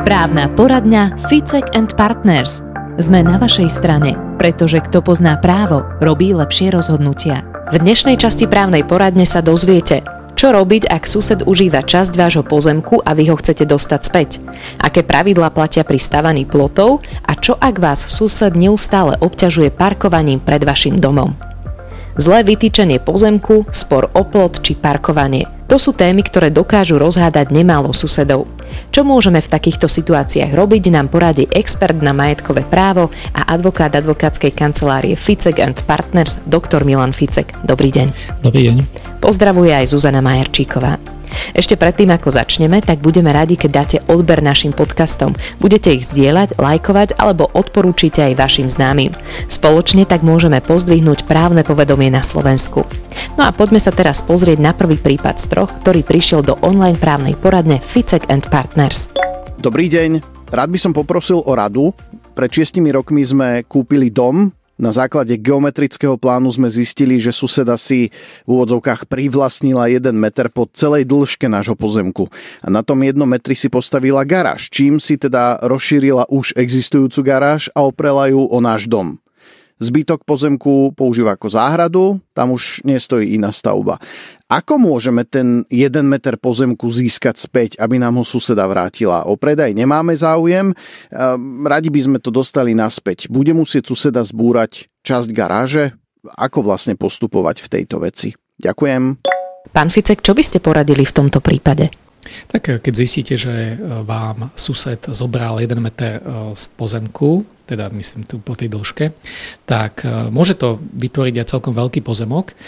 Právna poradňa Ficek and Partners. Sme na vašej strane, pretože kto pozná právo, robí lepšie rozhodnutia. V dnešnej časti právnej poradne sa dozviete, čo robiť, ak sused užíva časť vášho pozemku a vy ho chcete dostať späť? Aké pravidlá platia pri stavaní plotov a čo ak vás sused neustále obťažuje parkovaním pred vašim domom? Zlé vytýčenie pozemku, spor o plot či parkovanie – to sú témy, ktoré dokážu rozhádať nemálo susedov. Čo môžeme v takýchto situáciách robiť, nám poradí expert na majetkové právo a advokát advokátskej kancelárie Ficek and Partners, dr. Milan Ficek. Dobrý deň. Dobrý deň. Pozdravuje aj Zuzana Majerčíková. Ešte predtým, ako začneme, tak budeme radi, keď dáte odber našim podcastom. Budete ich zdieľať, lajkovať alebo odporúčite aj vašim známym. Spoločne tak môžeme pozdvihnúť právne povedomie na Slovensku. No a poďme sa teraz pozrieť na prvý prípad z troch, ktorý prišiel do online právnej poradne Ficek and Partners. Dobrý deň, rád by som poprosil o radu. Pred 6 rokmi sme kúpili dom na základe geometrického plánu sme zistili, že suseda si v úvodzovkách privlastnila 1 meter po celej dĺžke nášho pozemku. A na tom jednom metri si postavila garáž, čím si teda rozšírila už existujúcu garáž a oprela ju o náš dom. Zbytok pozemku používa ako záhradu, tam už nestojí iná stavba. Ako môžeme ten 1 meter pozemku získať späť, aby nám ho suseda vrátila? O predaj nemáme záujem, ehm, radi by sme to dostali naspäť. Bude musieť suseda zbúrať časť garáže? Ako vlastne postupovať v tejto veci? Ďakujem. Pán Ficek, čo by ste poradili v tomto prípade? Tak keď zistíte, že eh, vám sused zobral 1 meter eh, z pozemku, teda myslím tu po tej dĺžke, tak môže to vytvoriť aj celkom veľký pozemok.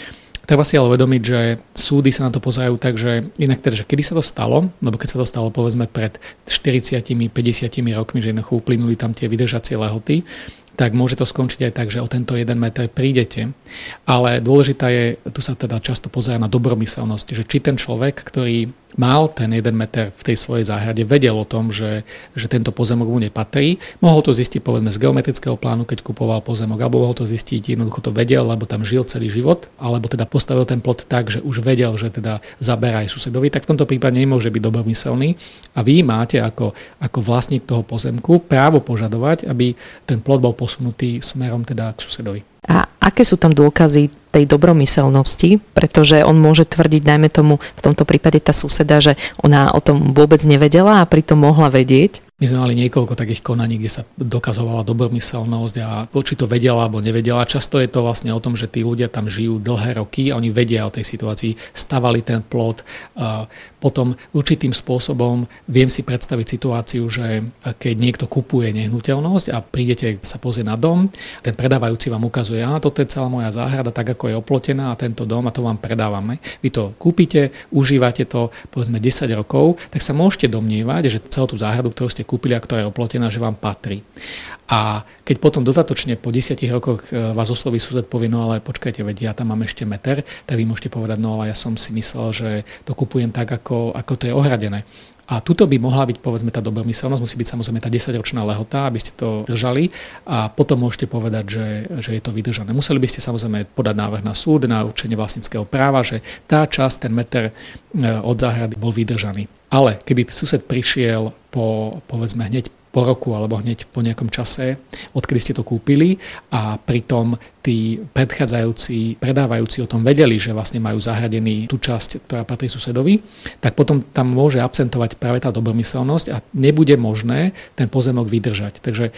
Treba si ale uvedomiť, že súdy sa na to pozerajú tak, že inak teda, že kedy sa to stalo, lebo keď sa to stalo povedzme pred 40-50 rokmi, že jednoducho uplynuli tam tie vydržacie lehoty, tak môže to skončiť aj tak, že o tento 1 meter prídete. Ale dôležitá je, tu sa teda často pozera na dobromyselnosť, že či ten človek, ktorý mal ten 1 meter v tej svojej záhrade, vedel o tom, že, že tento pozemok mu nepatrí. Mohol to zistiť povedzme z geometrického plánu, keď kupoval pozemok, alebo mohol to zistiť, jednoducho to vedel, lebo tam žil celý život, alebo teda postavil ten plot tak, že už vedel, že teda zaberá aj susedovi, tak v tomto prípade nemôže byť dobromyselný. A vy máte ako, ako vlastník toho pozemku právo požadovať, aby ten plot bol posunutý smerom teda k susedovi. A aké sú tam dôkazy tej dobromyselnosti, pretože on môže tvrdiť, dajme tomu v tomto prípade tá suseda, že ona o tom vôbec nevedela a pritom mohla vedieť. My sme mali niekoľko takých konaní, kde sa dokazovala dobromyselnosť a či to vedela alebo nevedela. Často je to vlastne o tom, že tí ľudia tam žijú dlhé roky a oni vedia o tej situácii, stavali ten plot. Potom určitým spôsobom viem si predstaviť situáciu, že keď niekto kupuje nehnuteľnosť a prídete sa pozrieť na dom, ten predávajúci vám ukazuje, a toto je celá moja záhrada, tak ako je oplotená a tento dom a to vám predávame. Vy to kúpite, užívate to povedzme 10 rokov, tak sa môžete domnievať, že celú tú záhradu, ktorú ste kúpili a ktorá je oplotená, že vám patrí. A keď potom dodatočne po 10 rokoch e, vás osloví sused povie, no ale počkajte, veď ja tam mám ešte meter, tak vy môžete povedať, no ale ja som si myslel, že to kupujem tak, ako, ako to je ohradené. A tuto by mohla byť povedzme tá dobromyselnosť, musí byť samozrejme tá 10-ročná lehota, aby ste to držali a potom môžete povedať, že, že je to vydržané. Museli by ste samozrejme podať návrh na súd, na určenie vlastníckého práva, že tá časť, ten meter e, od záhrady bol vydržaný. Ale keby sused prišiel po, povedzme, hneď po roku alebo hneď po nejakom čase, odkedy ste to kúpili a pritom tí predchádzajúci predávajúci o tom vedeli, že vlastne majú zahradený tú časť, ktorá patrí susedovi, tak potom tam môže absentovať práve tá dobromyselnosť a nebude možné ten pozemok vydržať. Takže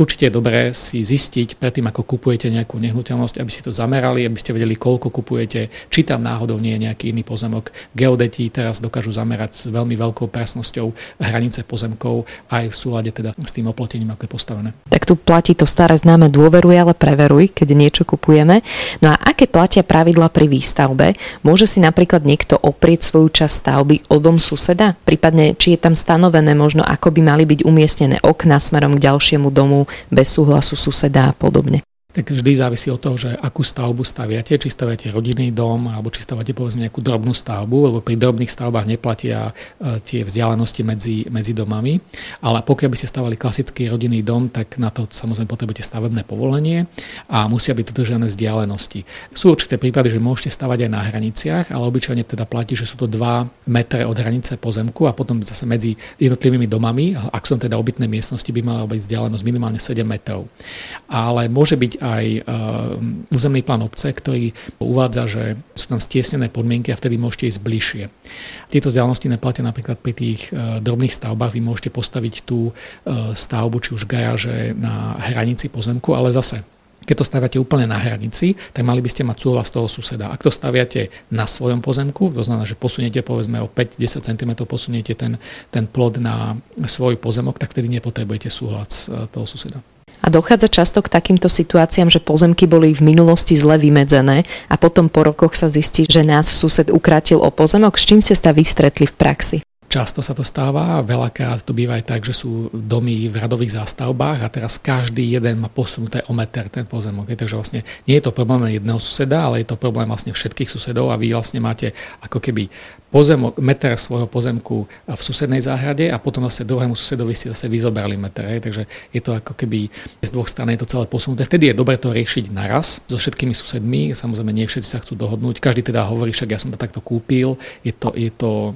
Určite je dobré si zistiť predtým, ako kupujete nejakú nehnuteľnosť, aby si to zamerali, aby ste vedeli, koľko kupujete, či tam náhodou nie je nejaký iný pozemok. Geodeti teraz dokážu zamerať s veľmi veľkou presnosťou hranice pozemkov aj v súlade teda s tým oplotením, ako je postavené. Tak tu platí to staré známe dôveruj, ale preveruj, keď niečo kupujeme. No a aké platia pravidla pri výstavbe? Môže si napríklad niekto oprieť svoju časť stavby o dom suseda? Prípadne, či je tam stanovené možno, ako by mali byť umiestnené okna smerom k ďalšiemu domu, bez súhlasu suseda a podobne. Tak vždy závisí od toho, že akú stavbu staviate, či staviate rodinný dom, alebo či staviate povedzme nejakú drobnú stavbu, lebo pri drobných stavbách neplatia e, tie vzdialenosti medzi, medzi domami. Ale pokiaľ by ste stavali klasický rodinný dom, tak na to samozrejme potrebujete stavebné povolenie a musia byť dodržané vzdialenosti. Sú určité prípady, že môžete stavať aj na hraniciach, ale obyčajne teda platí, že sú to 2 metre od hranice pozemku a potom zase medzi jednotlivými domami, ak sú teda obytné miestnosti, by mala byť vzdialenosť minimálne 7 metrov. Ale môže byť aj e, územný plán obce, ktorý uvádza, že sú tam stiesnené podmienky a vtedy môžete ísť bližšie. Tieto vzdialenosti neplatia napríklad pri tých e, drobných stavbách. Vy môžete postaviť tú e, stavbu, či už garáže na hranici pozemku, ale zase keď to staviate úplne na hranici, tak mali by ste mať súhlas toho suseda. Ak to staviate na svojom pozemku, to znamená, že posuniete povedzme o 5-10 cm, posuniete ten, ten plod na svoj pozemok, tak vtedy nepotrebujete súhlas toho suseda. A dochádza často k takýmto situáciám, že pozemky boli v minulosti zle vymedzené a potom po rokoch sa zistí, že nás sused ukrátil o pozemok. S čím ste sa vystretli v praxi? Často sa to stáva, veľakrát to býva aj tak, že sú domy v radových zástavbách a teraz každý jeden má posunuté o meter ten pozemok. Takže vlastne nie je to problém jedného suseda, ale je to problém vlastne všetkých susedov a vy vlastne máte ako keby pozemok, meter svojho pozemku v susednej záhrade a potom zase druhému susedovi ste zase vyzobrali meter. Hej. Takže je to ako keby z dvoch strán je to celé posunuté. Vtedy je dobre to riešiť naraz so všetkými susedmi. Samozrejme, nie všetci sa chcú dohodnúť. Každý teda hovorí, však ja som to takto kúpil, je to, je to,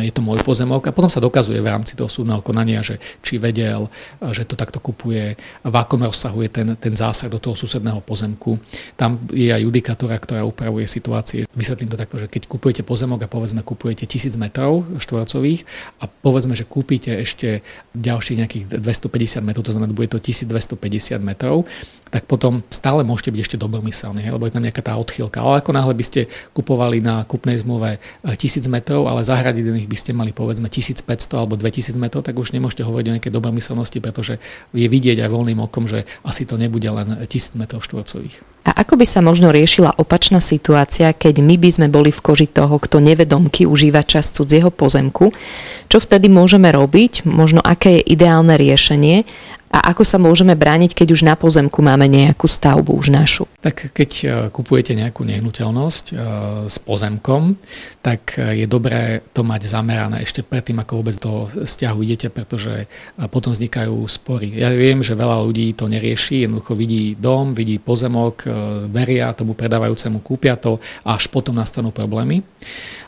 je to môj pozemok a potom sa dokazuje v rámci toho súdneho konania, že či vedel, že to takto kupuje, v akom rozsahu je ten, ten zásah do toho susedného pozemku. Tam je aj judikatúra, ktorá upravuje situácie. Vysvetlím to takto, že keď kupujete pozemok a povedzme kupujete 1000 metrov štvorcových a povedzme, že kúpite ešte ďalších nejakých 250 metrov, to znamená, bude to 1250 metrov, tak potom stále môžete byť ešte dobromyselní, lebo je tam nejaká tá odchýlka. Ale ako náhle by ste kupovali na kúpnej zmluve 1000 metrov, ale zahradiť by ste mali povedzme 1500 alebo 2000 metrov, tak už nemôžete hovoriť o nejakej dobromyselnosti, pretože je vidieť aj voľným okom, že asi to nebude len 1000 metrov štvorcových. A ako by sa možno riešila opačná situácia, keď my by sme boli v koži toho, kto nevedomky užíva časť cudzieho pozemku? Čo vtedy môžeme robiť? Možno aké je ideálne riešenie? A ako sa môžeme brániť, keď už na pozemku máme nejakú stavbu už našu? Tak keď e, kupujete nejakú nehnuteľnosť e, s pozemkom, tak e, je dobré to mať zamerané ešte predtým, ako vôbec do vzťahu idete, pretože potom vznikajú spory. Ja viem, že veľa ľudí to nerieši, jednoducho vidí dom, vidí pozemok, veria tomu predávajúcemu, kúpia to a až potom nastanú problémy.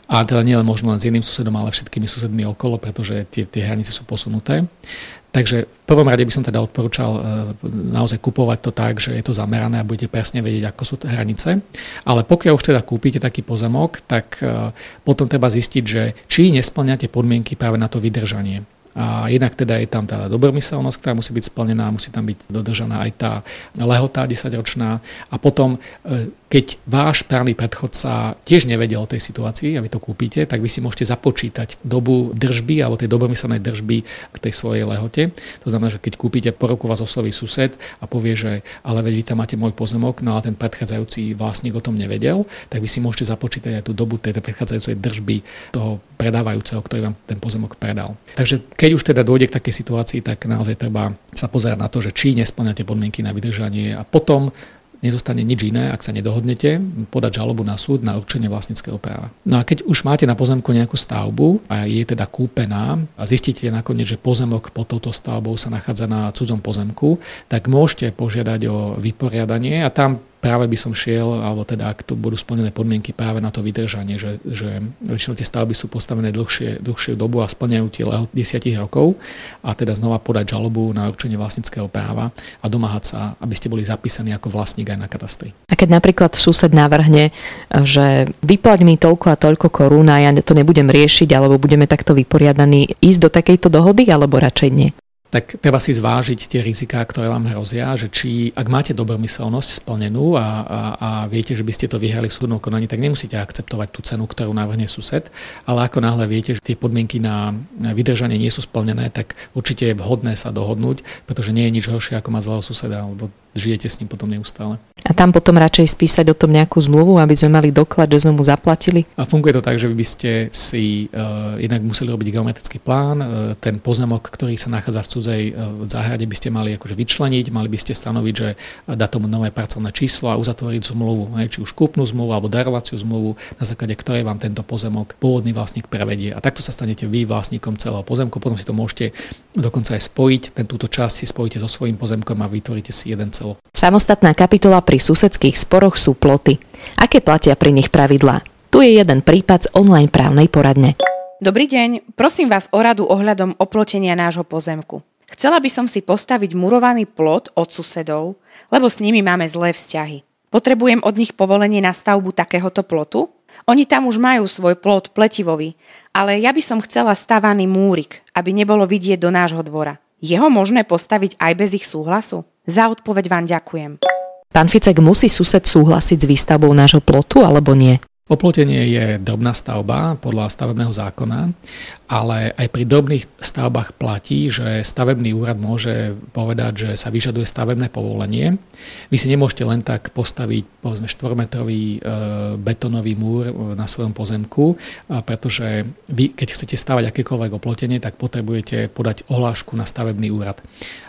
A teda nielen možno len s jedným susedom, ale všetkými susedmi okolo, pretože tie, tie hranice sú posunuté. Takže v prvom rade by som teda odporúčal e, naozaj kupovať to tak, že je to zamerané a budete presne vedieť, ako sú hranice. Ale pokiaľ už teda kúpite taký pozemok, tak e, potom treba zistiť, že či nesplňate podmienky práve na to vydržanie. A jednak teda je tam tá dobromyselnosť, ktorá musí byť splnená, musí tam byť dodržaná aj tá lehotá 10-ročná. A potom, e, keď váš právny predchodca tiež nevedel o tej situácii a vy to kúpite, tak vy si môžete započítať dobu držby alebo tej dobromyselnej držby k tej svojej lehote. To znamená, že keď kúpite, po roku vás osloví sused a povie, že ale veď vy tam máte môj pozemok, no a ten predchádzajúci vlastník o tom nevedel, tak vy si môžete započítať aj tú dobu tej predchádzajúcej držby toho predávajúceho, ktorý vám ten pozemok predal. Takže keď už teda dôjde k takej situácii, tak naozaj treba sa pozerať na to, že či nesplňate podmienky na vydržanie a potom nezostane nič iné, ak sa nedohodnete, podať žalobu na súd na určenie vlastníckého práva. No a keď už máte na pozemku nejakú stavbu a je teda kúpená a zistíte nakoniec, že pozemok pod touto stavbou sa nachádza na cudzom pozemku, tak môžete požiadať o vyporiadanie a tam práve by som šiel, alebo teda ak to budú splnené podmienky práve na to vydržanie, že, že väčšinou tie stavby sú postavené dlhšie, dlhšie dobu a splňajú tie lehot 10 rokov a teda znova podať žalobu na určenie vlastníckého práva a domáhať sa, aby ste boli zapísaní ako vlastník aj na katastri. A keď napríklad sused navrhne, že vyplať mi toľko a toľko korún a ja to nebudem riešiť, alebo budeme takto vyporiadaní, ísť do takejto dohody, alebo radšej nie? Tak treba si zvážiť tie riziká, ktoré vám hrozia, že či, ak máte dobromyselnosť splnenú a, a, a viete, že by ste to vyhrali v súdnom konaní, tak nemusíte akceptovať tú cenu, ktorú navrhne sused, ale ako náhle viete, že tie podmienky na vydržanie nie sú splnené, tak určite je vhodné sa dohodnúť, pretože nie je nič horšie, ako má zlého suseda, lebo žijete s ním potom neustále. A tam potom radšej spísať o tom nejakú zmluvu, aby sme mali doklad, že sme mu zaplatili? A funguje to tak, že by ste si uh, inak museli robiť geometrický plán, uh, ten pozemok, ktorý sa nachádza v cudzej uh, záhrade, by ste mali akože vyčleniť, mali by ste stanoviť, že dá tomu nové parcelné číslo a uzatvoriť zmluvu, hej, či už kúpnu zmluvu alebo darovaciu zmluvu, na základe ktorej vám tento pozemok pôvodný vlastník prevedie. A takto sa stanete vy vlastníkom celého pozemku, potom si to môžete dokonca aj spojiť, ten túto časť si spojíte so svojím pozemkom a vytvoríte si jeden celok. Samostatná kapitola pri susedských sporoch sú ploty. Aké platia pri nich pravidlá? Tu je jeden prípad z online právnej poradne. Dobrý deň, prosím vás o radu ohľadom oplotenia nášho pozemku. Chcela by som si postaviť murovaný plot od susedov, lebo s nimi máme zlé vzťahy. Potrebujem od nich povolenie na stavbu takéhoto plotu? Oni tam už majú svoj plot pletivový, ale ja by som chcela stavaný múrik, aby nebolo vidieť do nášho dvora. Je ho možné postaviť aj bez ich súhlasu? Za odpoveď vám ďakujem. Pán Ficek, musí sused súhlasiť s výstavbou nášho plotu alebo nie? Oplotenie je drobná stavba podľa stavebného zákona, ale aj pri drobných stavbách platí, že stavebný úrad môže povedať, že sa vyžaduje stavebné povolenie. Vy si nemôžete len tak postaviť povedzme 4-metrový e, betonový múr na svojom pozemku, pretože vy, keď chcete stavať akékoľvek oplotenie, tak potrebujete podať ohlášku na stavebný úrad.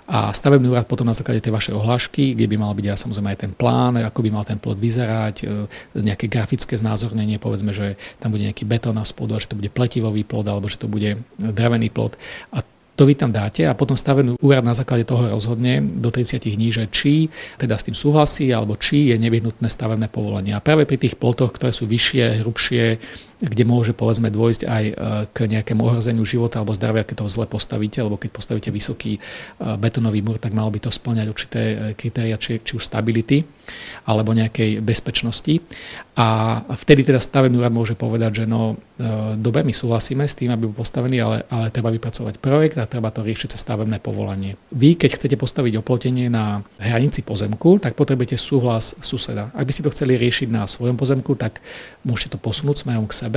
A stavebný úrad potom na základe tej vašej ohlášky, kde by mal byť aj samozrejme aj ten plán, ako by mal ten plot vyzerať, e, nejaké grafické znázornenie, povedzme, že tam bude nejaký betón na spodu, a že to bude pletivový plot, alebo že to bude drevený plot. A to vy tam dáte a potom stavebný úrad na základe toho rozhodne do 30 dní, že či teda s tým súhlasí alebo či je nevyhnutné stavebné povolenie. A práve pri tých plotoch, ktoré sú vyššie, hrubšie, kde môže povedzme dôjsť aj e, k nejakému ohrozeniu života alebo zdravia, keď to zle postavíte, alebo keď postavíte vysoký e, betonový múr, tak malo by to splňať určité e, kritéria, či, či už stability alebo nejakej bezpečnosti. A vtedy teda stavebný úrad môže povedať, že no dobre, my súhlasíme s tým, aby bol postavený, ale, ale treba vypracovať projekt a treba to riešiť cez stavebné povolanie. Vy, keď chcete postaviť oplotenie na hranici pozemku, tak potrebujete súhlas suseda. Ak by ste to chceli riešiť na svojom pozemku, tak môžete to posunúť smerom k sebe,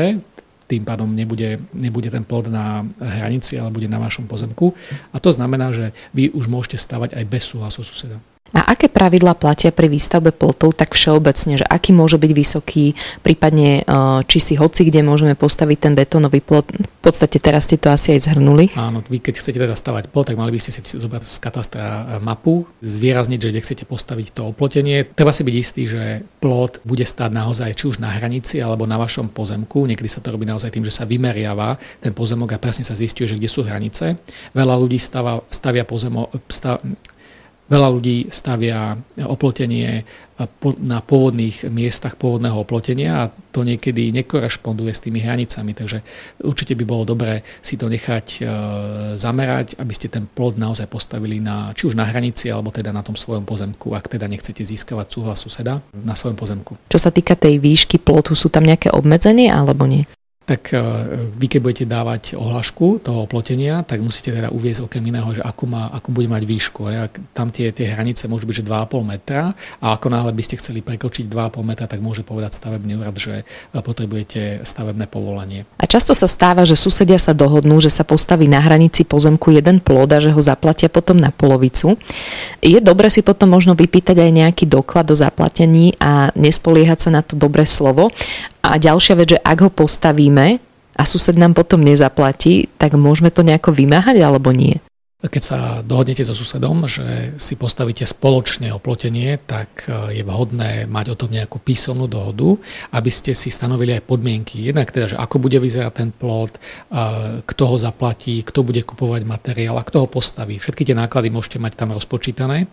tým pádom nebude, nebude ten plod na hranici, ale bude na vašom pozemku. A to znamená, že vy už môžete stavať aj bez súhlasu suseda. A aké pravidla platia pri výstavbe plotov tak všeobecne, že aký môže byť vysoký, prípadne e, či si hoci kde môžeme postaviť ten betónový plot. V podstate teraz ste to asi aj zhrnuli. Áno, vy keď chcete teda stavať plot, tak mali by ste si zobrať z katastra e, mapu, zvýrazniť, že kde chcete postaviť to oplotenie. Treba si byť istý, že plot bude stáť naozaj či už na hranici alebo na vašom pozemku. Niekedy sa to robí naozaj tým, že sa vymeriava ten pozemok a presne sa zistuje, že kde sú hranice. Veľa ľudí stavia, stavia pozemok, stav, Veľa ľudí stavia oplotenie na pôvodných miestach pôvodného oplotenia a to niekedy nekorešponduje s tými hranicami, takže určite by bolo dobré si to nechať e, zamerať, aby ste ten plot naozaj postavili na, či už na hranici, alebo teda na tom svojom pozemku, ak teda nechcete získavať súhlas suseda na svojom pozemku. Čo sa týka tej výšky plotu, sú tam nejaké obmedzenie alebo nie? Tak e, vy keď budete dávať ohlášku toho oplotenia, tak musíte teda uviezť okrem iného, že akú, má, akú bude mať výšku. A tam tie, tie hranice môžu byť, že 2,5 metra a ako náhle by ste chceli prekročiť 2,5 metra, tak môže povedať stavebný úrad, že e, potrebujete stavebné povolanie. A často sa stáva, že susedia sa dohodnú, že sa postaví na hranici pozemku jeden plod a že ho zaplatia potom na polovicu. Je dobre si potom možno vypýtať aj nejaký doklad o zaplatení a nespoliehať sa na to dobré slovo a ďalšia vec, že ak ho postavíme a sused nám potom nezaplatí, tak môžeme to nejako vymáhať alebo nie? Keď sa dohodnete so susedom, že si postavíte spoločne oplotenie, tak e, je vhodné mať o tom nejakú písomnú dohodu, aby ste si stanovili aj podmienky. Jednak teda, že ako bude vyzerať ten plot, e, kto ho zaplatí, kto bude kupovať materiál a kto ho postaví. Všetky tie náklady môžete mať tam rozpočítané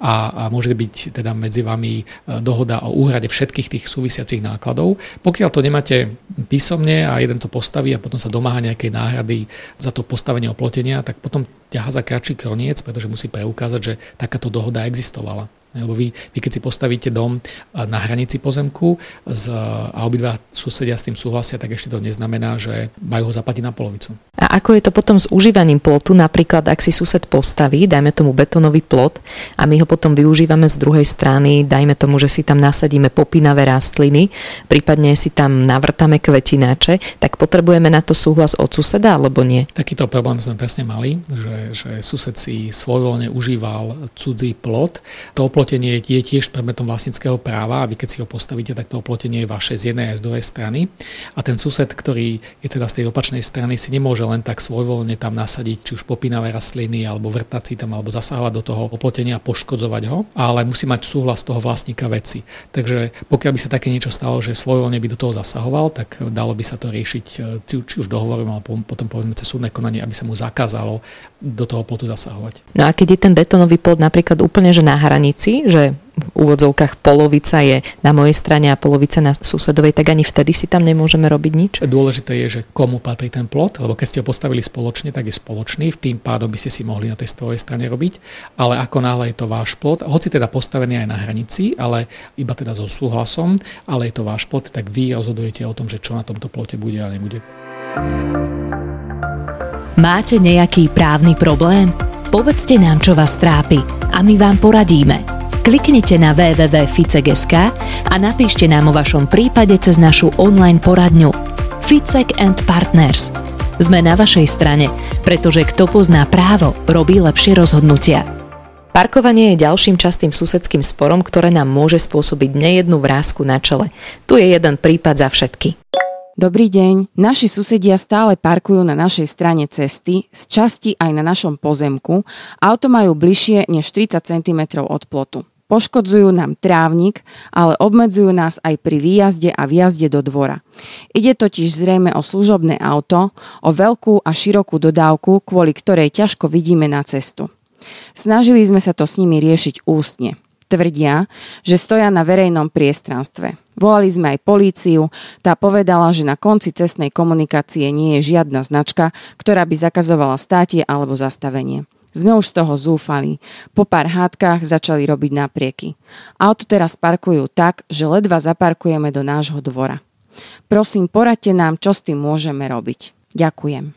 a, a môže byť teda medzi vami e, dohoda o úhrade všetkých tých súvisiacich nákladov. Pokiaľ to nemáte písomne a jeden to postaví a potom sa domáha nejakej náhrady za to postavenie oplotenia, tak potom ťaha za kratší kroniec, pretože musí preukázať, že takáto dohoda existovala. Lebo vy, vy keď si postavíte dom na hranici pozemku z, a obidva susedia s tým súhlasia, tak ešte to neznamená, že majú ho zaplatiť na polovicu. A ako je to potom s užívaním plotu? Napríklad, ak si sused postaví, dajme tomu betonový plot a my ho potom využívame z druhej strany, dajme tomu, že si tam nasadíme popínavé rastliny, prípadne si tam navrtame kvetináče, tak potrebujeme na to súhlas od suseda alebo nie? Takýto problém sme presne mali, že, že sused si svojvoľne užíval cudzí plot. To oplotenie je tiež predmetom vlastníckého práva a vy keď si ho postavíte, tak to oplotenie je vaše z jednej aj z druhej strany. A ten sused, ktorý je teda z tej opačnej strany, si nemôže len tak svojvoľne tam nasadiť či už popínavé rastliny alebo vrtať si tam alebo zasahovať do toho oplotenia a poškodzovať ho, ale musí mať súhlas toho vlastníka veci. Takže pokiaľ by sa také niečo stalo, že svojvoľne by do toho zasahoval, tak dalo by sa to riešiť či, či už dohovorom alebo potom povedzme cez súdne konanie, aby sa mu zakázalo do toho plotu zasahovať. No a keď je ten betónový plot napríklad úplne že na hranici, že v úvodzovkách polovica je na mojej strane a polovica na susedovej, tak ani vtedy si tam nemôžeme robiť nič? Dôležité je, že komu patrí ten plot, lebo keď ste ho postavili spoločne, tak je spoločný, v tým pádom by ste si mohli na tej svojej strane robiť, ale ako náhle je to váš plot, hoci teda postavený aj na hranici, ale iba teda so súhlasom, ale je to váš plot, tak vy rozhodujete o tom, že čo na tomto plote bude a nebude. Máte nejaký právny problém? Povedzte nám, čo vás trápi a my vám poradíme. Kliknite na www.ficek.sk a napíšte nám o vašom prípade cez našu online poradňu Ficek and Partners. Sme na vašej strane, pretože kto pozná právo, robí lepšie rozhodnutia. Parkovanie je ďalším častým susedským sporom, ktoré nám môže spôsobiť nejednú vrázku na čele. Tu je jeden prípad za všetky. Dobrý deň. Naši susedia stále parkujú na našej strane cesty, z časti aj na našom pozemku. Auto majú bližšie než 30 cm od plotu. Poškodzujú nám trávnik, ale obmedzujú nás aj pri výjazde a výjazde do dvora. Ide totiž zrejme o služobné auto, o veľkú a širokú dodávku, kvôli ktorej ťažko vidíme na cestu. Snažili sme sa to s nimi riešiť ústne tvrdia, že stoja na verejnom priestranstve. Volali sme aj políciu, tá povedala, že na konci cestnej komunikácie nie je žiadna značka, ktorá by zakazovala státie alebo zastavenie. Sme už z toho zúfali. Po pár hádkach začali robiť naprieky. Auto teraz parkujú tak, že ledva zaparkujeme do nášho dvora. Prosím, poradte nám, čo s tým môžeme robiť. Ďakujem.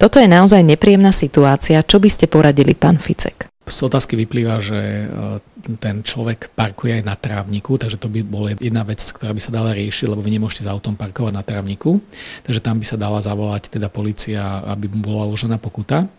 Toto je naozaj nepríjemná situácia. Čo by ste poradili, pán Ficek? Z otázky vyplýva, že e, ten človek parkuje aj na trávniku, takže to by bola jedna vec, ktorá by sa dala riešiť, lebo vy nemôžete s autom parkovať na trávniku, takže tam by sa dala zavolať teda policia, aby mu bola uložená pokuta.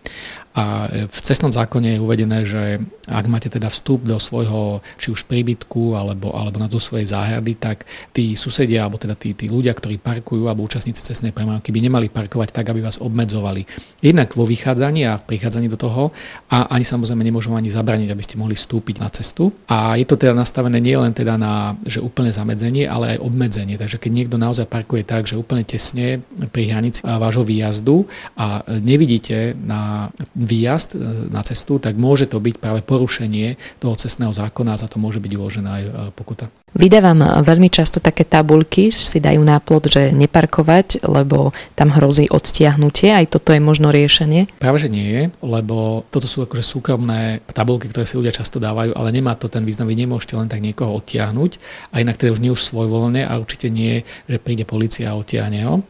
A v cestnom zákone je uvedené, že ak máte teda vstup do svojho či už príbytku alebo, alebo na do svojej záhrady, tak tí susedia alebo teda tí, tí ľudia, ktorí parkujú alebo účastníci cestnej premávky by nemali parkovať tak, aby vás obmedzovali. Jednak vo vychádzaní a prichádzaní do toho a ani samozrejme nemôžu ani zabraniť, aby ste mohli vstúpiť na cestu. A je to teda nastavené nielen teda na že úplne zamedzenie, ale aj obmedzenie. Takže keď niekto naozaj parkuje tak, že úplne tesne pri hranici vášho výjazdu a nevidíte na výjazd e, na cestu, tak môže to byť práve porušenie toho cestného zákona a za to môže byť uložená aj e, pokuta. Vydávam veľmi často také tabulky, si dajú náplod, že neparkovať, lebo tam hrozí odstiahnutie. Aj toto je možno riešenie? Práve, že nie je, lebo toto sú akože súkromné tabulky, ktoré si ľudia často dávajú, ale nemá to ten význam. Vy nemôžete len tak niekoho odtiahnuť a inak teda už nie už svojvoľne a určite nie, že príde policia a odtiahne ho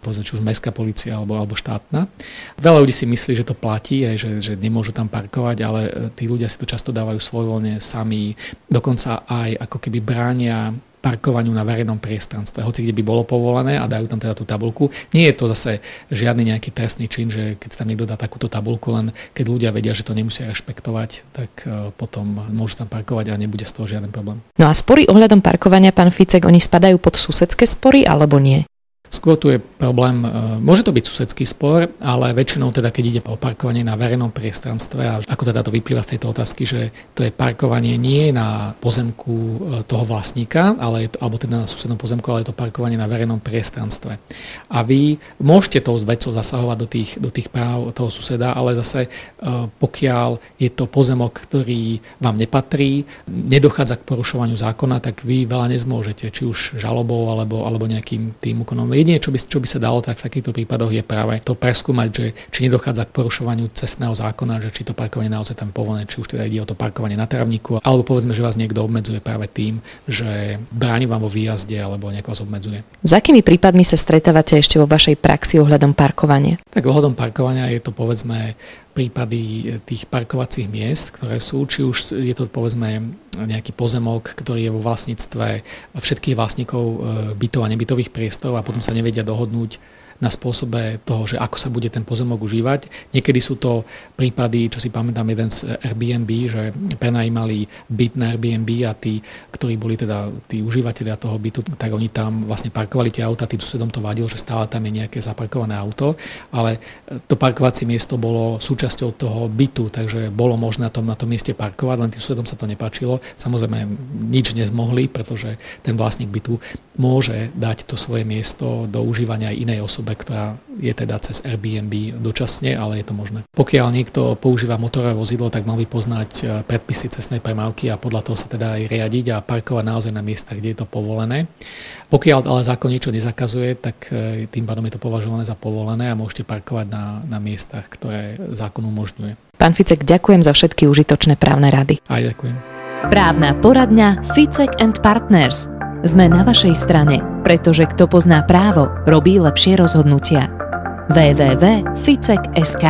povedzme, či už mestská policia alebo, alebo štátna. Veľa ľudí si myslí, že to platí, aj, že, že nemôžu tam parkovať, ale e, tí ľudia si to často dávajú svojvoľne sami, dokonca aj ako keby bránia parkovaniu na verejnom priestranstve, hoci kde by bolo povolené a dajú tam teda tú tabulku. Nie je to zase žiadny nejaký trestný čin, že keď tam niekto dá takúto tabulku, len keď ľudia vedia, že to nemusia rešpektovať, tak e, potom môžu tam parkovať a nebude z toho žiaden problém. No a spory ohľadom parkovania, pán Ficek, oni spadajú pod susedské spory alebo nie? Skôr tu je problém, e, môže to byť susedský spor, ale väčšinou teda, keď ide o parkovanie na verejnom priestranstve, a ako teda to vyplýva z tejto otázky, že to je parkovanie nie na pozemku e, toho vlastníka, ale je to, alebo teda na susednom pozemku, ale je to parkovanie na verejnom priestranstve. A vy môžete tou vecou zasahovať do tých, do tých práv toho suseda, ale zase e, pokiaľ je to pozemok, ktorý vám nepatrí, nedochádza k porušovaniu zákona, tak vy veľa nezmôžete, či už žalobou alebo, alebo nejakým tým úkonom jedine, čo by, čo by sa dalo tak v takýchto prípadoch je práve to preskúmať, že či nedochádza k porušovaniu cestného zákona, že či to parkovanie naozaj tam povolené, či už teda ide o to parkovanie na travníku, alebo povedzme, že vás niekto obmedzuje práve tým, že bráni vám vo výjazde alebo nejako vás obmedzuje. S akými prípadmi sa stretávate ešte vo vašej praxi ohľadom parkovania? Tak ohľadom parkovania je to povedzme prípady tých parkovacích miest, ktoré sú, či už je to povedzme nejaký pozemok, ktorý je vo vlastníctve všetkých vlastníkov e, bytov a nebytových priestorov a potom sa nevedia dohodnúť na spôsobe toho, že ako sa bude ten pozemok užívať. Niekedy sú to prípady, čo si pamätám jeden z Airbnb, že prenajímali byt na Airbnb a tí, ktorí boli teda tí užívateľia toho bytu, tak oni tam vlastne parkovali tie auta, tým susedom to vadilo, že stále tam je nejaké zaparkované auto, ale to parkovacie miesto bolo súčasťou toho bytu, takže bolo možné na tom, na tom mieste parkovať, len tým susedom sa to nepáčilo. Samozrejme nič nezmohli, pretože ten vlastník bytu môže dať to svoje miesto do užívania aj inej osobe, ktorá je teda cez Airbnb dočasne, ale je to možné. Pokiaľ niekto používa motorové vozidlo, tak mal by poznať e, predpisy cestnej premávky a podľa toho sa teda aj riadiť a parkovať naozaj na miestach, kde je to povolené. Pokiaľ ale zákon niečo nezakazuje, tak e, tým pádom je to považované za povolené a môžete parkovať na, na miestach, ktoré zákon umožňuje. Pán Ficek, ďakujem za všetky užitočné právne rady. Aj ďakujem. Právna poradňa Ficek and Partners. Sme na vašej strane, pretože kto pozná právo, robí lepšie rozhodnutia. www.ficek.sk